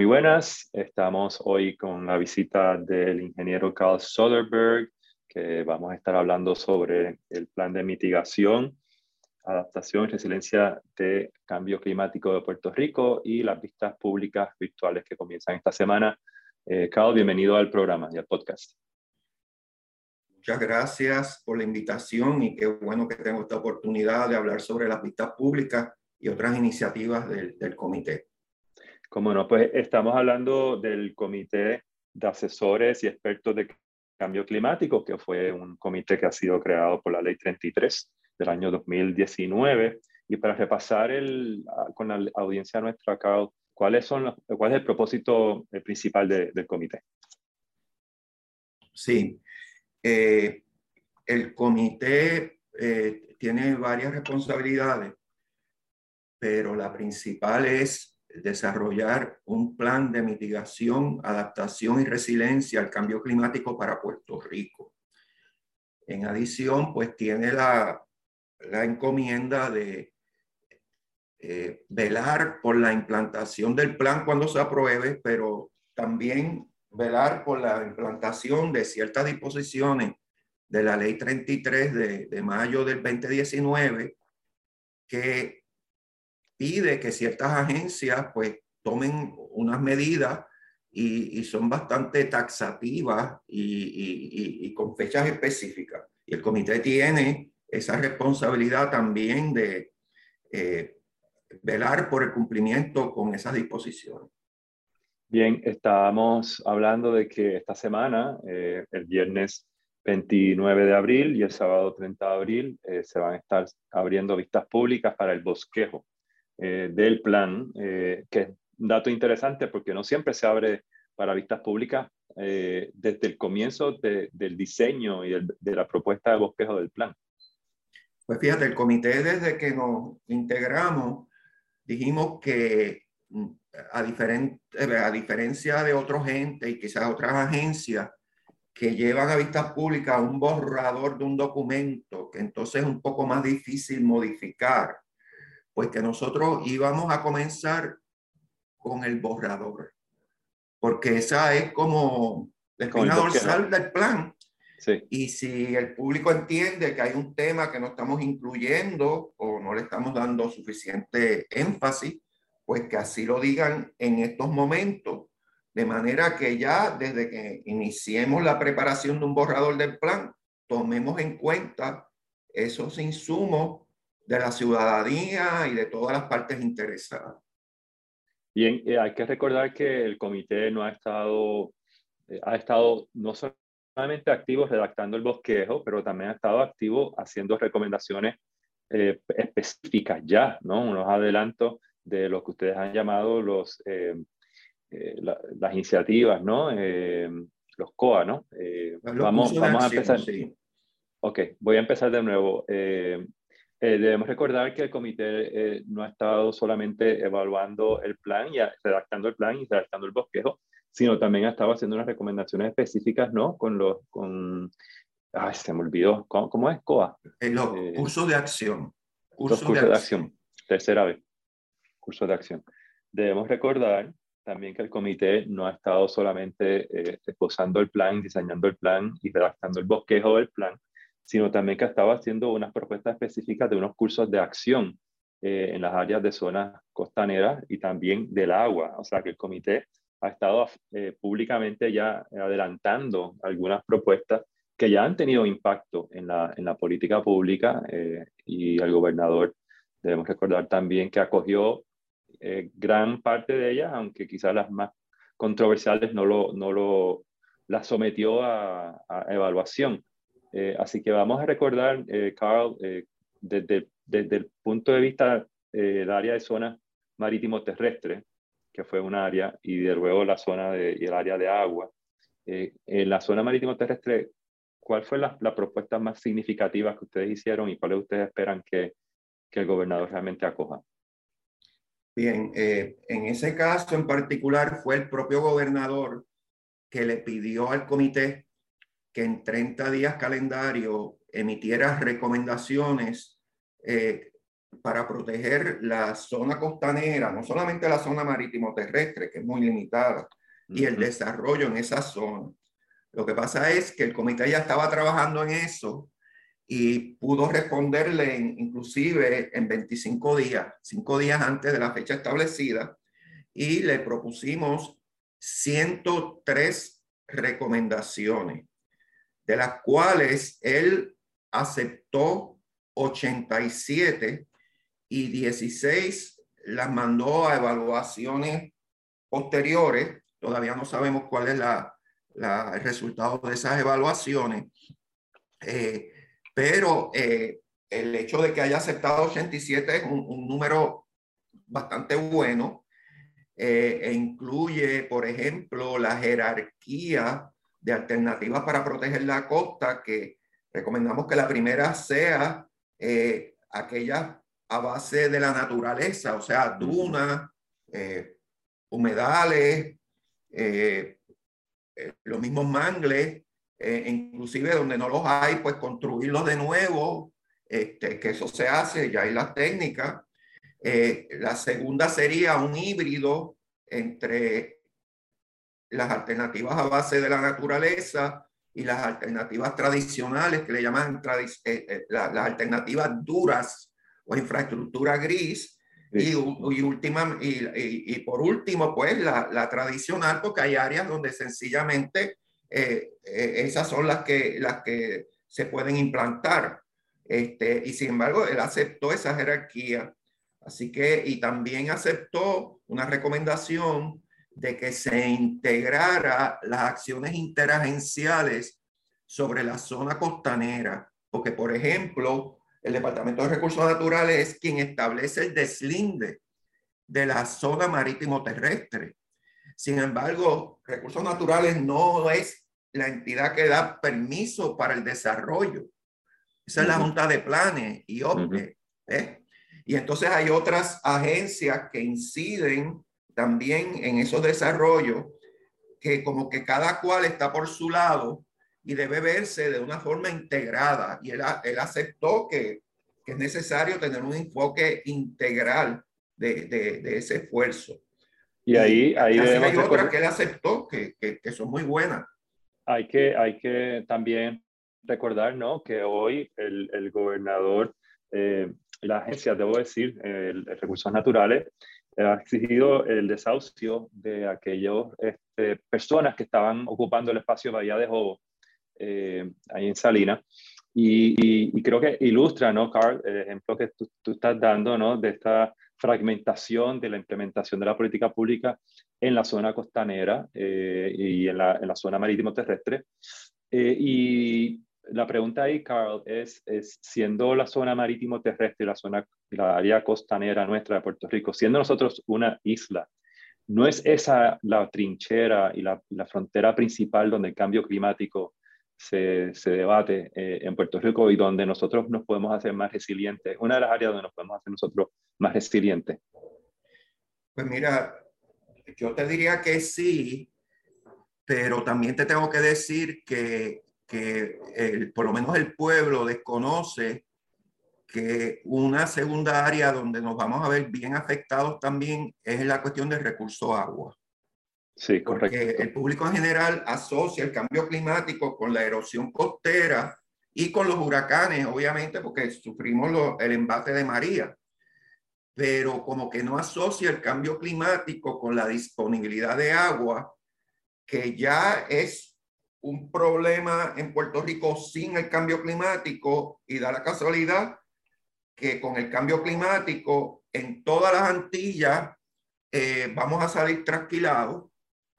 Muy buenas, estamos hoy con la visita del ingeniero Carl Soderberg, que vamos a estar hablando sobre el plan de mitigación, adaptación y resiliencia de cambio climático de Puerto Rico y las vistas públicas virtuales que comienzan esta semana. Eh, Carl, bienvenido al programa y al podcast. Muchas gracias por la invitación y qué bueno que tengo esta oportunidad de hablar sobre las vistas públicas y otras iniciativas del, del comité. Como no, pues estamos hablando del Comité de Asesores y Expertos de Cambio Climático, que fue un comité que ha sido creado por la Ley 33 del año 2019. Y para repasar el, con la audiencia nuestra acá, ¿cuáles son ¿cuál es el propósito eh, principal del comité? Sí, eh, el comité eh, tiene varias responsabilidades, pero la principal es desarrollar un plan de mitigación, adaptación y resiliencia al cambio climático para Puerto Rico. En adición, pues tiene la, la encomienda de eh, velar por la implantación del plan cuando se apruebe, pero también velar por la implantación de ciertas disposiciones de la ley 33 de, de mayo del 2019 que pide que ciertas agencias pues tomen unas medidas y, son bastante taxativas y, con fechas específicas. Y el comité tiene esa responsabilidad también de eh, velar por el cumplimiento con esas disposiciones. Bien, estábamos hablando de que esta semana, eh, el viernes 29 de abril y el sábado 30 de abril, eh, se van a estar abriendo vistas públicas para el bosquejo eh, del plan, eh, que es un dato interesante porque no siempre se abre para vistas públicas eh, desde el comienzo del diseño y de la propuesta de bosquejo del plan. Pues fíjate, el comité desde que nos integramos dijimos que mm, a, a diferencia de otros gente y quizás otras agencias que llevan a vistas públicas un borrador de un documento que entonces es un poco más difícil modificar pues que nosotros íbamos a comenzar con el borrador, porque esa es como la espina dorsal del plan. Sí. Y si el público entiende que hay un tema que no estamos incluyendo o no le estamos dando suficiente énfasis, pues que así lo digan en estos momentos, de manera que ya desde que iniciemos la preparación de un borrador del plan, tomemos en cuenta esos insumos de la ciudadanía y de todas las partes interesadas. Bien, eh, hay que recordar que el comité no ha estado, eh, ha estado no solamente activo redactando el bosquejo, pero también ha estado activo haciendo recomendaciones eh, específicas ya, ¿no? Unos adelantos de lo que ustedes han llamado los, las iniciativas, ¿no? los COA, ¿no? vamos, vamos a empezar. Sí. Ok, voy a empezar de nuevo. Eh, debemos recordar que el comité eh, no ha estado solamente evaluando el plan y redactando el plan y redactando el bosquejo, sino también ha estado haciendo unas recomendaciones específicas, ¿no? Con los, con, ay, se me olvidó, ¿cómo, es COA? En los eh, cursos de acción. Cursos, cursos de, acción. tercera vez, cursos de acción. Debemos recordar también que el comité no ha estado solamente esposando el plan, diseñando el plan y redactando el bosquejo del plan, sino también que estaba haciendo unas propuestas específicas de unos cursos de acción eh, en las áreas de zonas costaneras y también del agua. O sea que el comité ha estado eh, públicamente ya adelantando algunas propuestas que ya han tenido impacto en la, en la política pública eh, y el gobernador debemos recordar también que acogió gran parte de ellas, aunque quizás las más controversiales no lo, no lo las sometió a, a evaluación. Eh, así que vamos a recordar, eh, Carl, eh, desde, desde, el punto de vista del área de zona marítimo terrestre, que fue un área, y de luego la zona de, y el área de agua. en la zona marítimo terrestre, ¿cuál fue la, la, propuesta más significativa que ustedes hicieron y cuáles ustedes esperan que, que el gobernador realmente acoja? Bien, en ese caso en particular fue el propio gobernador que le pidió al comité que en 30 días calendario emitiera recomendaciones eh, para proteger la zona costanera, no solamente la zona marítimo terrestre, que es muy limitada, y el desarrollo en esa zona. Lo que pasa es que el comité ya estaba trabajando en eso y pudo responderle inclusive en 25 días, cinco días antes de la fecha establecida, y le propusimos 103 recomendaciones, de las cuales él aceptó 87 y 16 las mandó a evaluaciones posteriores. Todavía no sabemos cuál es la, el resultado de esas evaluaciones. Eh, pero eh, el hecho de que haya aceptado 87 es un, número bastante bueno eh, e incluye, por ejemplo, la jerarquía de alternativas para proteger la costa, que recomendamos que la primera sea eh, aquella a base de la naturaleza, o sea, dunas, humedales, los mismos mangles, eh, inclusive donde no los hay, pues construirlos de nuevo, este, que eso se hace, ya hay las técnicas. Eh, la segunda sería un híbrido entre las alternativas a base de la naturaleza y las alternativas tradicionales que le llaman eh, las alternativas duras o infraestructura gris. Y, y, última, y, y, por último, pues la, la, tradicional, porque hay áreas donde sencillamente eh, eh, esas son las que, las que se pueden implantar. Este, y sin embargo, él aceptó esa jerarquía. Así que, y también aceptó una recomendación de que se integrara las acciones interagenciales sobre la zona costanera, porque, por ejemplo, el Departamento de Recursos Naturales es quien establece el deslinde de la zona marítimo terrestre. Sin embargo, Recursos Naturales no es la entidad que da permiso para el desarrollo. Esa es la Junta de Planes y OPE. ¿eh? Y entonces hay otras agencias que inciden también en esos desarrollos, que como que cada cual está por su lado y debe verse de una forma integrada. Y él, él aceptó que, que, es necesario tener un enfoque integral de, de, de ese esfuerzo. Y ahí, ahí hay otras que él aceptó que, que, que son muy buenas hay que, hay que también recordar ¿no? que hoy el, el gobernador, eh, la agencia, debo decir, el, Recursos Naturales, ha exigido el desahucio de aquellas este, personas que estaban ocupando el espacio Bahía de Jobo, eh, ahí en Salina. Y, y, creo que ilustra, ¿no, Carl, el ejemplo que tú, tú estás dando, ¿no? De esta fragmentación de la implementación de la política pública en la zona costanera eh, y en la, en la, zona marítimo terrestre. Eh, y la pregunta ahí, Carl, es, es, siendo la zona marítimo terrestre, la zona, la área costanera nuestra de Puerto Rico, siendo nosotros una isla, ¿no es esa la trinchera y la, la frontera principal donde el cambio climático se, se debate eh, en Puerto Rico y donde nosotros nos podemos hacer más resilientes, una de las áreas donde nos podemos hacer nosotros más resilientes. Pues mira, yo te diría que sí, pero también te tengo que decir que, que el, por lo menos el pueblo desconoce que una segunda área donde nos vamos a ver bien afectados también es la cuestión del recurso agua. Sí, correcto. Porque el público en general asocia el cambio climático con la erosión costera y con los huracanes, obviamente, porque sufrimos el embate de María. Pero como que no asocia el cambio climático con la disponibilidad de agua, que ya es un problema en Puerto Rico sin el cambio climático y da la casualidad que con el cambio climático en todas las Antillas eh, vamos a salir trasquilados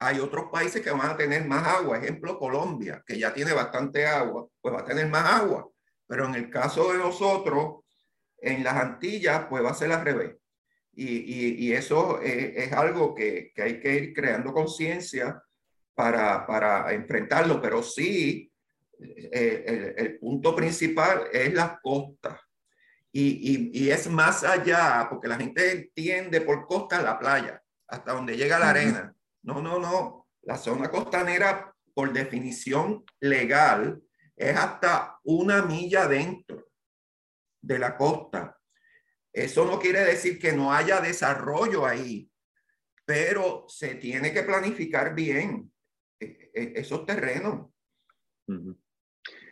hay otros países que van a tener más agua. Ejemplo, Colombia, que ya tiene bastante agua, pues va a tener más agua. Pero en el caso de nosotros, en las Antillas, pues va a ser al revés. Y, y, eso es, algo que, que, hay que ir creando conciencia para, para, enfrentarlo. Pero sí, eh, el, el, punto principal es la costa. Y, y, es más allá, porque la gente entiende por costa la playa, hasta donde llega la arena no, no, no. La zona costanera, por definición legal, es hasta una milla dentro de la costa. Eso no quiere decir que no haya desarrollo ahí, pero se tiene que planificar bien eh, eh, esos terrenos.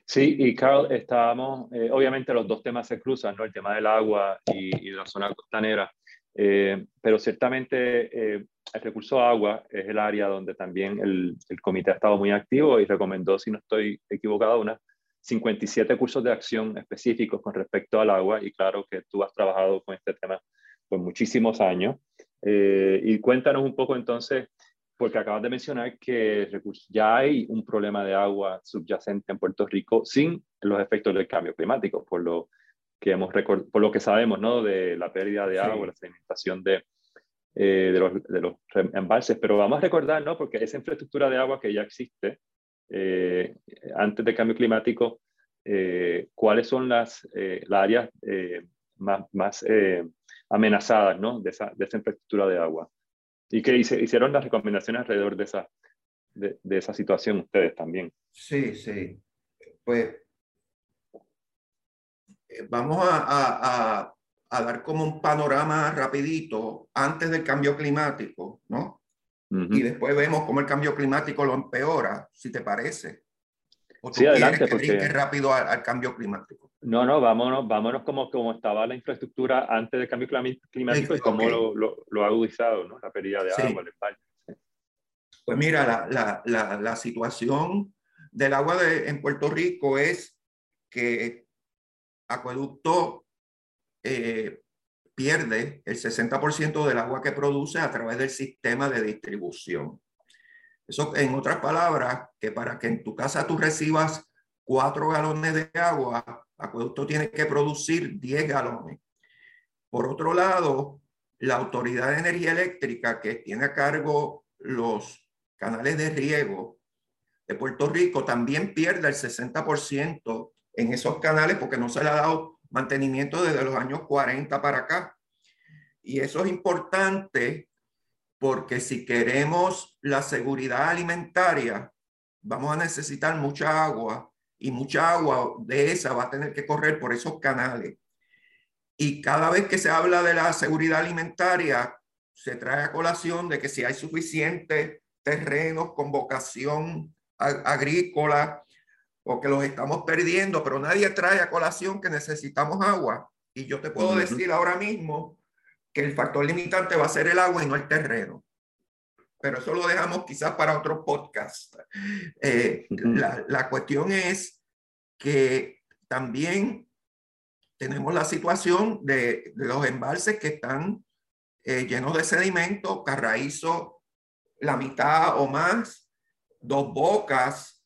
Sí, y Carl, estábamos, eh, obviamente los dos temas se cruzan, ¿no? El tema del agua y, y la zona costanera, pero ciertamente el recurso agua es el área donde también el, el, comité ha estado muy activo y recomendó, si no estoy equivocado, unas 57 cursos de acción específicos con respecto al agua y claro que tú has trabajado con este tema por muchísimos años. Eh, y cuéntanos un poco entonces, porque acabas de mencionar que ya hay un problema de agua subyacente en Puerto Rico sin los efectos del cambio climático, por lo que, hemos por lo que sabemos ¿no? de la pérdida de agua, la sedimentación de, eh, de, los, de, los, embalses. Pero vamos a recordar, ¿no? porque esa infraestructura de agua que ya existe, eh, antes del cambio climático, eh, cuáles son las, eh, las áreas más, más amenazadas ¿no? de, esa, de esa infraestructura de agua. Y que hicieron las recomendaciones alrededor de esa, de, de esa situación ustedes también. Sí, sí. Pues vamos a, a, a, dar como un panorama rapidito antes del cambio climático, ¿no? y después vemos cómo el cambio climático lo empeora, si te parece. ¿O tú sí, adelante, que porque... rápido al, cambio climático? No, no, vámonos, vámonos como, como estaba la infraestructura antes del cambio climático y cómo lo, lo, lo, ha agudizado, ¿no? La pérdida de agua, el Sí. Pues mira, la, la, la, la, situación del agua de, en Puerto Rico es que Acueducto eh, pierde el 60% del agua que produce a través del sistema de distribución. Eso, en otras palabras, que para que en tu casa tú recibas cuatro galones de agua, Acueducto tiene que producir 10 galones. Por otro lado, la Autoridad de Energía Eléctrica, que tiene a cargo los canales de riego de Puerto Rico, también pierde el 60% en esos canales porque no se le ha dado mantenimiento desde los años 40 para acá. Y eso es importante porque si queremos la seguridad alimentaria, vamos a necesitar mucha agua y mucha agua de esa va a tener que correr por esos canales. Y cada vez que se habla de la seguridad alimentaria, se trae a colación de que si hay suficientes terrenos con vocación agrícola o que los estamos perdiendo, pero nadie trae a colación que necesitamos agua. Y yo te puedo decir ahora mismo que el factor limitante va a ser el agua y no el terreno. Pero eso lo dejamos quizás para otro podcast. Eh, la, la, cuestión es que también tenemos la situación de, de los embalses que están eh, llenos de sedimento, carraízo, la mitad o más, dos bocas,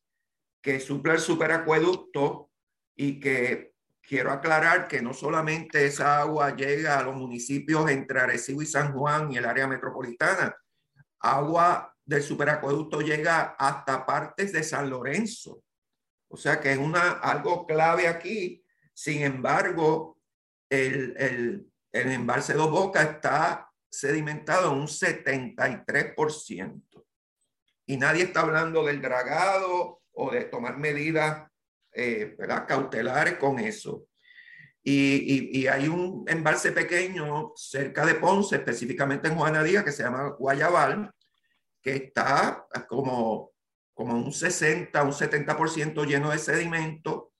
que suple el superacueducto y que quiero aclarar que no solamente esa agua llega a los municipios entre Arecibo y San Juan y el área metropolitana, agua del superacueducto llega hasta partes de San Lorenzo. O sea que es una, algo clave aquí. Sin embargo, el, el, el embalse Dos Bocas está sedimentado en un 73%. Y nadie está hablando del dragado o de tomar medidas eh, cautelares con eso. Y, hay un embalse pequeño cerca de Ponce, específicamente en Juana Díaz, que se llama Guayabal, que está como, como un 60, un 70% lleno de sedimento.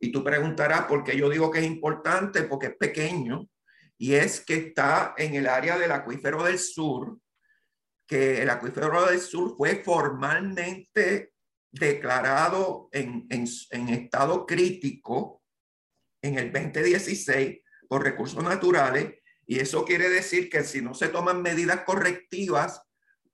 Y tú preguntarás por qué yo digo que es importante, porque es pequeño, y es que está en el área del acuífero del sur, que el acuífero del sur fue formalmente declarado en, en, estado crítico en el 2016 por recursos naturales y eso quiere decir que si no se toman medidas correctivas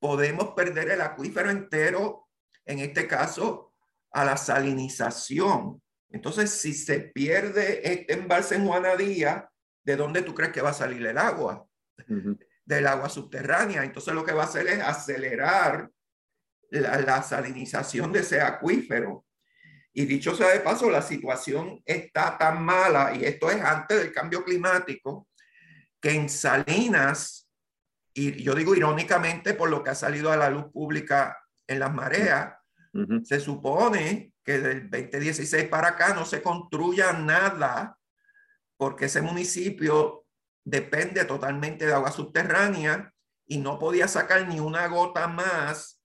podemos perder el acuífero entero, en este caso a la salinización. Entonces, si se pierde este embalse en Juanadía, ¿de dónde tú crees que va a salir el agua? Del agua subterránea. Entonces, lo que va a hacer es acelerar la, salinización de ese acuífero. Y dicho sea de paso, la situación está tan mala, y esto es antes del cambio climático, que en Salinas, y yo digo irónicamente por lo que ha salido a la luz pública en las mareas, se supone que del 2016 para acá no se construya nada porque ese municipio depende totalmente de agua subterránea y no podía sacar ni una gota más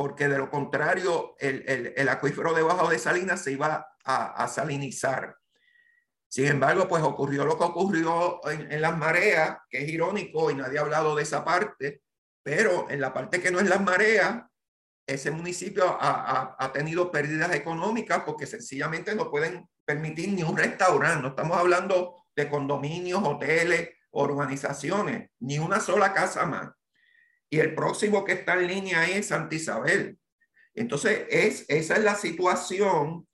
porque de lo contrario el, el, acuífero debajo de Salinas se iba a, salinizar. Sin embargo, pues ocurrió lo que ocurrió en, en, las mareas, que es irónico y nadie ha hablado de esa parte, pero en la parte que no es las mareas, ese municipio ha, ha, tenido pérdidas económicas porque sencillamente no pueden permitir ni un restaurante. No estamos hablando de condominios, hoteles, organizaciones, ni una sola casa más. Y el próximo que está en línea es Santa Isabel. Entonces, es, esa es la situación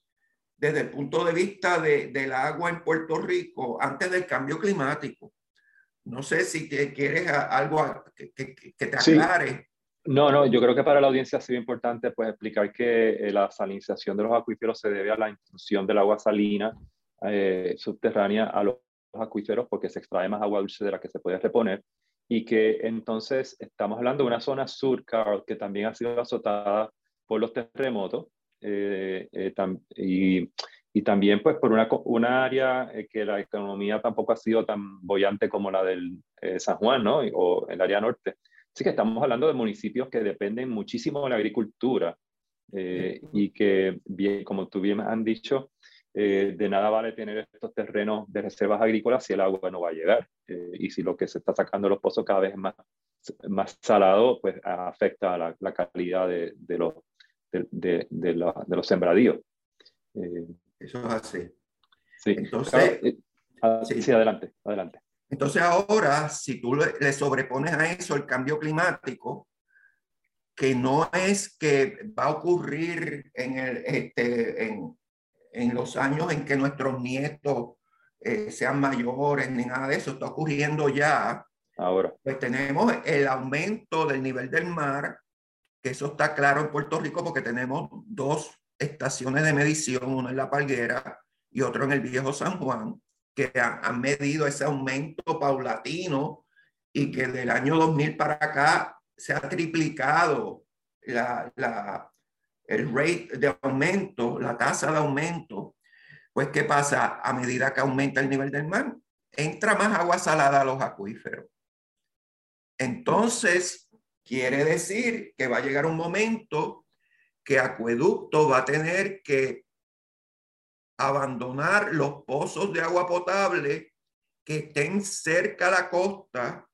desde el punto de vista de, del agua en Puerto Rico antes del cambio climático. No sé si te quieres algo que, que, te aclare. No, no, yo creo que para la audiencia ha sido importante pues, explicar que eh, la salinización de los acuíferos se debe a la intrusión del agua salina eh, subterránea a los acuíferos porque se extrae más agua dulce de la que se puede reponer y que entonces estamos hablando de una zona sur, Carl, que también ha sido azotada por los terremotos eh, y, y, también pues por una, una área que la economía tampoco ha sido tan bollante como la del San Juan, ¿no? O el área norte. Así que estamos hablando de municipios que dependen muchísimo de la agricultura eh, y que, bien, como tú bien han dicho, eh, de nada vale tener estos terrenos de reservas agrícolas si el agua no va a llegar. Eh, y si lo que se está sacando de los pozos cada vez es más, más salado, pues afecta a la, calidad de, de, los, de, de, los sembradíos. Eso es así. Sí, Entonces, sí, adelante, adelante. Entonces ahora, si tú le sobrepones a eso el cambio climático, que no es que va a ocurrir en, el, este, en, en los años en que nuestros nietos eh, sean mayores, ni nada de eso, está ocurriendo ya. Ahora. Pues tenemos el aumento del nivel del mar, que eso está claro en Puerto Rico porque tenemos dos estaciones de medición, una en La Palguera y otra en el Viejo San Juan que han medido ese aumento paulatino y que del año 2000 para acá se ha triplicado la, la, el rate de aumento, la tasa de aumento. Pues, ¿qué pasa? A medida que aumenta el nivel del mar, entra más agua salada a los acuíferos. Entonces, quiere decir que va a llegar un momento que acueducto va a tener que abandonar los pozos de agua potable que estén cerca a la costa,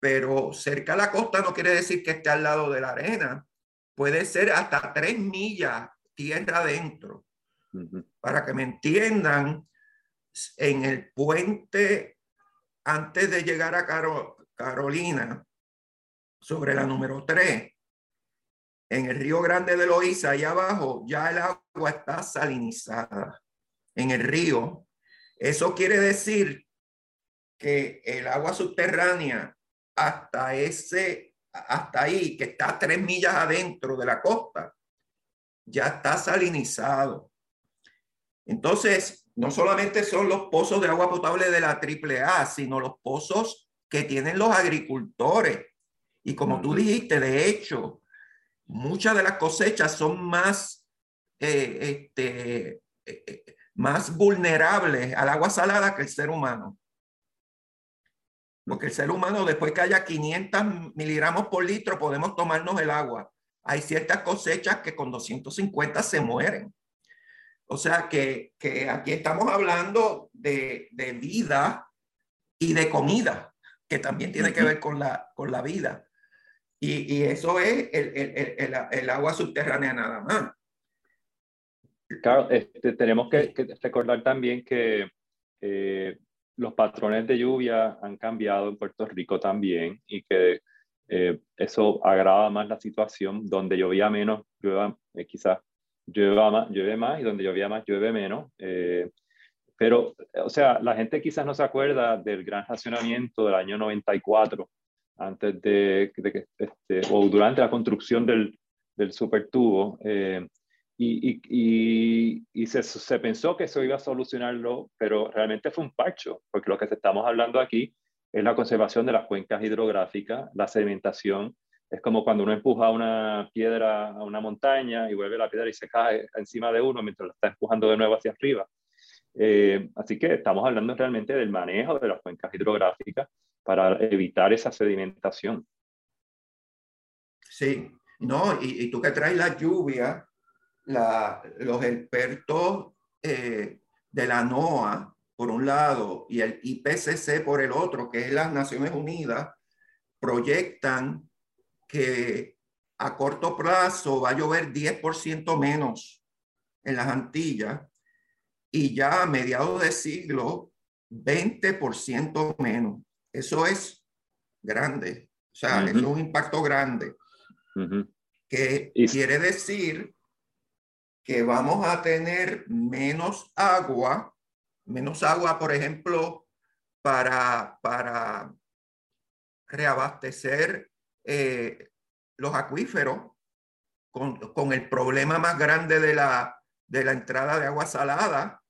pero cerca a la costa no quiere decir que esté al lado de la arena, puede ser hasta tres millas tierra adentro. Para que me entiendan, en el puente, antes de llegar a Carolina, sobre la número 3, en el río Grande de Loíza, allá abajo, ya el agua está salinizada en el río. Eso quiere decir que el agua subterránea hasta ese, hasta ahí, que está a tres millas adentro de la costa, ya está salinizado. Entonces, no solamente son los pozos de agua potable de la AAA, sino los pozos que tienen los agricultores. Y como tú dijiste, de hecho, muchas de las cosechas son más, eh, este, eh, eh, más vulnerables al agua salada que el ser humano. Porque el ser humano, después que haya 500 miligramos por litro, podemos tomarnos el agua. Hay ciertas cosechas que con 250 se mueren. O sea que, que aquí estamos hablando de, de, vida y de comida, que también tiene que ver con la, con la vida. Y, eso es el, agua subterránea nada más. Claro, este, tenemos que, recordar también que eh, los patrones de lluvia han cambiado en Puerto Rico también y que eh, eso agrava más la situación, donde llovía menos, llueva, eh, quizás llueve más, llueve más y donde llovía más, llueve menos. pero, o sea, la gente quizás no se acuerda del gran racionamiento del año 94 antes de, que, este, o durante la construcción del, del supertubo. Y, y, y, se, se, pensó que eso iba a solucionarlo, pero realmente fue un parcho, porque lo que estamos hablando aquí es la conservación de las cuencas hidrográficas, la sedimentación. Es como cuando uno empuja una piedra a una montaña y vuelve la piedra y se cae encima de uno mientras la está empujando de nuevo hacia arriba. Eh, así que estamos hablando realmente del manejo de las cuencas hidrográficas para evitar esa sedimentación. Sí, no, y, tú que traes la lluvia, la, los expertos eh, de la NOAA, por un lado, y el IPCC por el otro, que es las Naciones Unidas, proyectan que a corto plazo va a llover 10% menos en las Antillas y ya a mediados de siglo 20% menos. Eso es grande, o sea, es un impacto grande. Que quiere decir que vamos a tener menos agua, menos agua, por ejemplo, para, para reabastecer eh, los acuíferos con, con, el problema más grande de la, de la entrada de agua salada.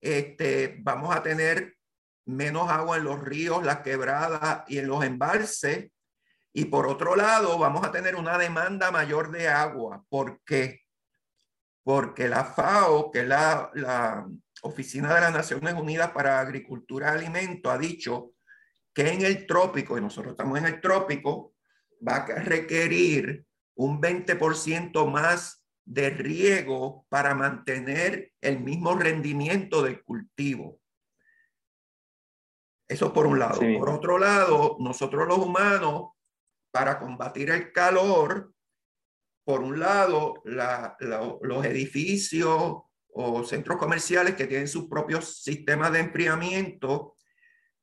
Este, vamos a tener menos agua en los ríos, las quebradas y en los embalses. Y por otro lado, vamos a tener una demanda mayor de agua. ¿Por qué? Porque la FAO, que es la, la Oficina de las Naciones Unidas para Agricultura y Alimento, ha dicho que en el trópico, y nosotros estamos en el trópico, va a requerir un 20% más de riego para mantener el mismo rendimiento del cultivo. Eso por un lado. Por otro lado, nosotros los humanos, para combatir el calor, por un lado, los edificios o centros comerciales que tienen sus propios sistemas de enfriamiento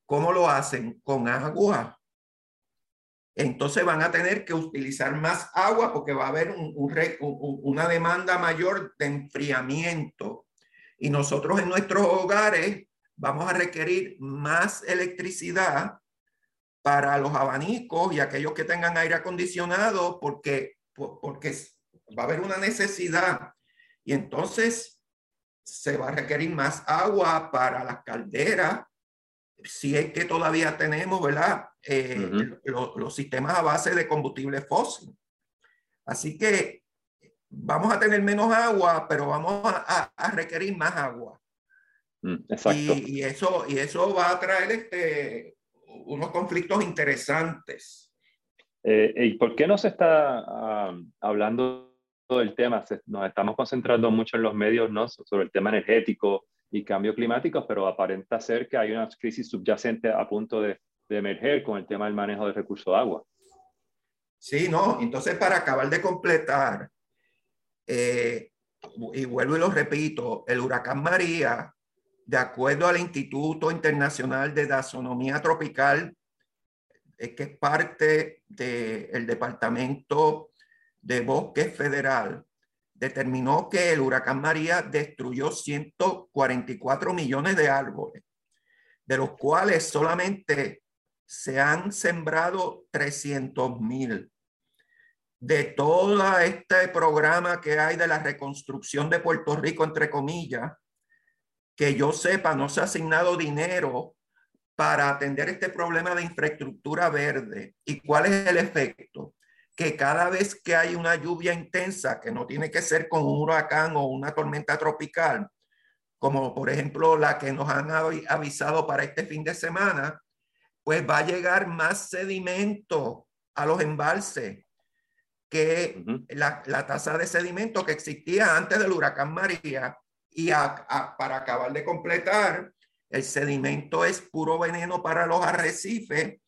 ¿Cómo lo hacen? Con agua. Entonces van a tener que utilizar más agua porque va a haber un, una demanda mayor de enfriamiento. Y nosotros en nuestros hogares vamos a requerir más electricidad para los abanicos y aquellos que tengan aire acondicionado porque, porque va a haber una necesidad. Y entonces se va a requerir más agua para las calderas, si es que todavía tenemos, ¿verdad? Eh, los sistemas a base de combustible fósil. Así que vamos a tener menos agua, pero vamos a, requerir más agua. Mm, exacto. Y, eso, y eso va a traer este, unos conflictos interesantes. Eh, ¿Y por qué no se está ah, hablando del tema? nos estamos concentrando mucho en los medios ¿no? sobre el tema energético, y cambio climático, pero aparenta ser que hay una crisis subyacente a punto de, de emerger con el tema del manejo del recurso de agua. Sí, no, entonces para acabar de completar, eh, y vuelvo y lo repito, el huracán María, de acuerdo al Instituto Internacional de Taxonomía Tropical, que es parte del Departamento de Bosques Federal, determinó que el huracán María destruyó 144 millones de árboles, de los cuales solamente se han sembrado 300 mil. De todo este programa que hay de la reconstrucción de Puerto Rico, entre comillas, que yo sepa, no se ha asignado dinero para atender este problema de infraestructura verde. ¿Y cuál es el efecto? que cada vez que hay una lluvia intensa, que no tiene que ser con un huracán o una tormenta tropical, como por ejemplo la que nos han avisado para este fin de semana, pues va a llegar más sedimento a los embalses que la, tasa de sedimento que existía antes del huracán María. Y para acabar de completar, el sedimento es puro veneno para los arrecifes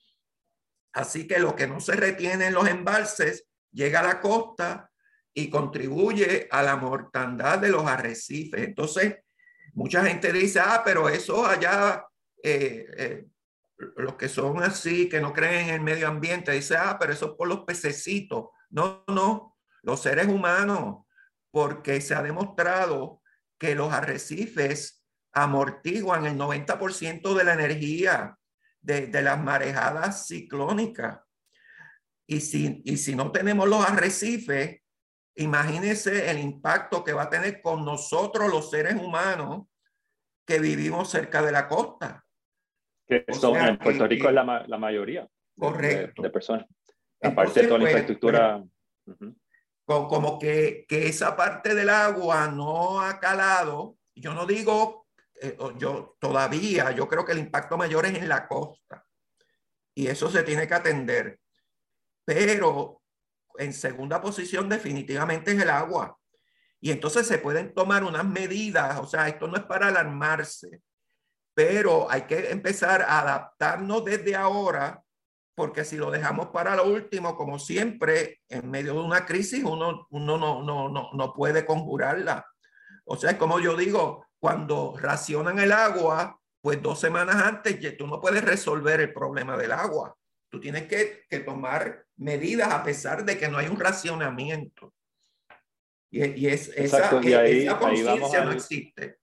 Así que lo que no se retiene en los embalses llega a la costa y contribuye a la mortandad de los arrecifes. Entonces, mucha gente dice, ah, pero eso allá, eh, eh, los que son así, que no creen en el medio ambiente, dice, ah, pero eso es por los pececitos. No, no, los seres humanos, porque se ha demostrado que los arrecifes amortiguan el 90% de la energía de, las marejadas ciclónicas. Y si, y si no tenemos los arrecifes, imagínense el impacto que va a tener con nosotros los seres humanos que vivimos cerca de la costa. Que son, en Puerto Rico es la, la mayoría correcto. De, personas. Aparte de toda la pues, infraestructura. Como que, que esa parte del agua no ha calado. Yo no digo eh, yo todavía, yo creo que el impacto mayor es en la costa y eso se tiene que atender. Pero en segunda posición definitivamente es el agua. Y entonces se pueden tomar unas medidas, o sea, esto no es para alarmarse, pero hay que empezar a adaptarnos desde ahora, porque si lo dejamos para lo último, como siempre, en medio de una crisis, uno, uno no, no, no, no puede conjurarla. O sea, como yo digo, cuando racionan el agua, pues dos semanas antes tú no puedes resolver el problema del agua. Tú tienes que, que tomar medidas a pesar de que no hay un racionamiento. Y, y es, esa, esa conciencia no existe.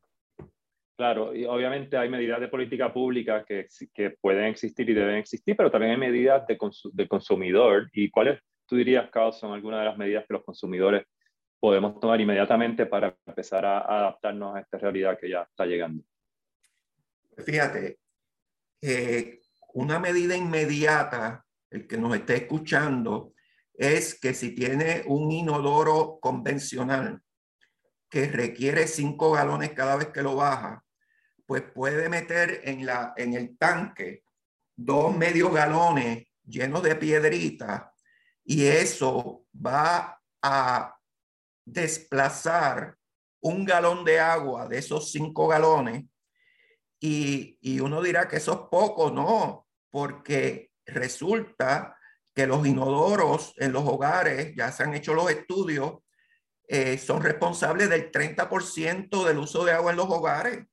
Claro, y obviamente hay medidas de política pública que, que pueden existir y deben existir, pero también hay medidas de del consumidor. ¿Y cuáles, tú dirías, Carlos, son algunas de las medidas que los consumidores podemos tomar inmediatamente para empezar a, adaptarnos a esta realidad que ya está llegando? Fíjate, eh, una medida inmediata, el que nos esté escuchando, es que si tiene un inodoro convencional que requiere cinco galones cada vez que lo baja, pues puede meter en, la, en el tanque dos medios galones llenos de piedritas y eso va a desplazar un galón de agua de esos cinco galones y, y uno dirá que eso es poco, no, porque resulta que los inodoros en los hogares, ya se han hecho los estudios, eh, son responsables del 30% del uso de agua en los hogares.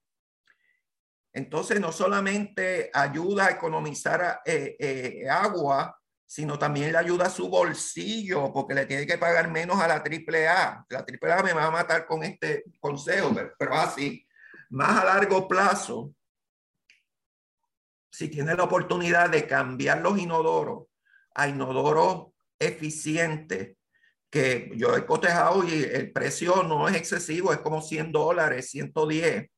Entonces, no solamente ayuda a economizar eh, eh, agua, sino también le ayuda a su bolsillo, porque le tiene que pagar menos a la AAA. La AAA me va a matar con este consejo, pero, así, más a largo plazo, si tiene la oportunidad de cambiar los inodoros a inodoros eficientes, que yo he cotejado y el precio no es excesivo, es como 100 dólares, 110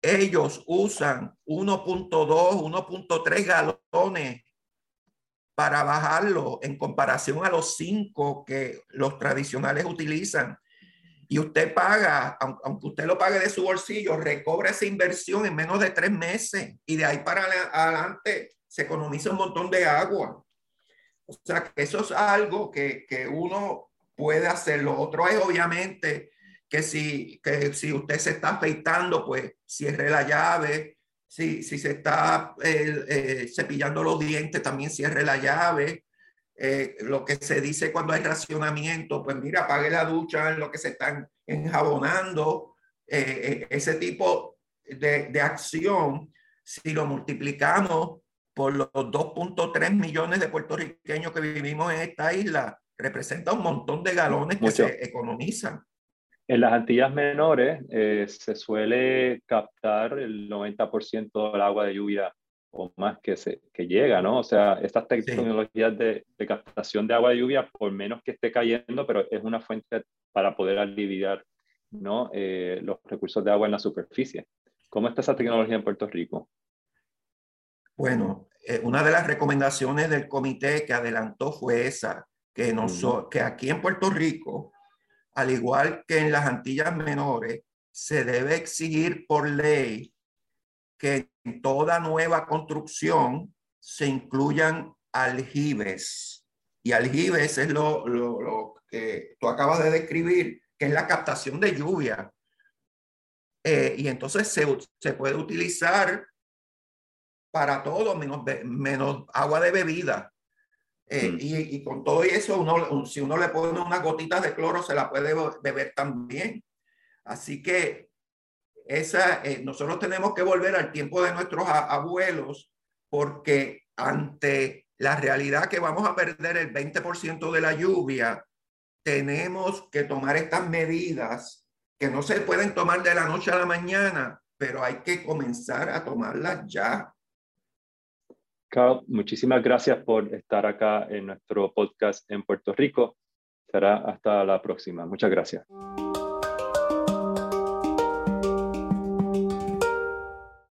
ellos usan 1.2, 1.3 galones para bajarlo en comparación a los 5 que los tradicionales utilizan. Y usted paga, aunque usted lo pague de su bolsillo, recobra esa inversión en menos de tres meses y de ahí para adelante se economiza un montón de agua. O sea, que eso es algo que, que uno puede hacer. Lo otro es obviamente que si, que si usted se está afeitando, pues cierre la llave. Si, si se está eh, eh, cepillando los dientes, también cierre la llave. Eh, lo que se dice cuando hay racionamiento, pues mira, apague la ducha en lo que se están enjabonando. ese tipo de, de acción, si lo multiplicamos por los 2.3 millones de puertorriqueños que vivimos en esta isla, representa un montón de galones que se economizan. En las Antillas menores eh, se suele captar el 90% del agua de lluvia o más que, se, que llega, ¿no? O sea, estas tecnologías de, de, captación de agua de lluvia, por menos que esté cayendo, pero es una fuente para poder aliviar, ¿no? Eh, los recursos de agua en la superficie. ¿Cómo está esa tecnología en Puerto Rico? Bueno, eh, una de las recomendaciones del comité que adelantó fue esa, que, nos, que aquí en Puerto Rico al igual que en las Antillas Menores, se debe exigir por ley que en toda nueva construcción se incluyan aljibes. Y aljibes es lo, que tú acabas de describir, que es la captación de lluvia. Eh, y entonces se, puede utilizar para todo, menos, menos agua de bebida. Eh, mm. y, con todo eso, uno, si uno le pone unas gotitas de cloro, se la puede beber también. Así que esa, eh, nosotros tenemos que volver al tiempo de nuestros abuelos, porque ante la realidad que vamos a perder el 20% de la lluvia, tenemos que tomar estas medidas que no se pueden tomar de la noche a la mañana, pero hay que comenzar a tomarlas ya. Carl, muchísimas gracias por estar acá en nuestro podcast en Puerto Rico. Será hasta la próxima. Muchas gracias.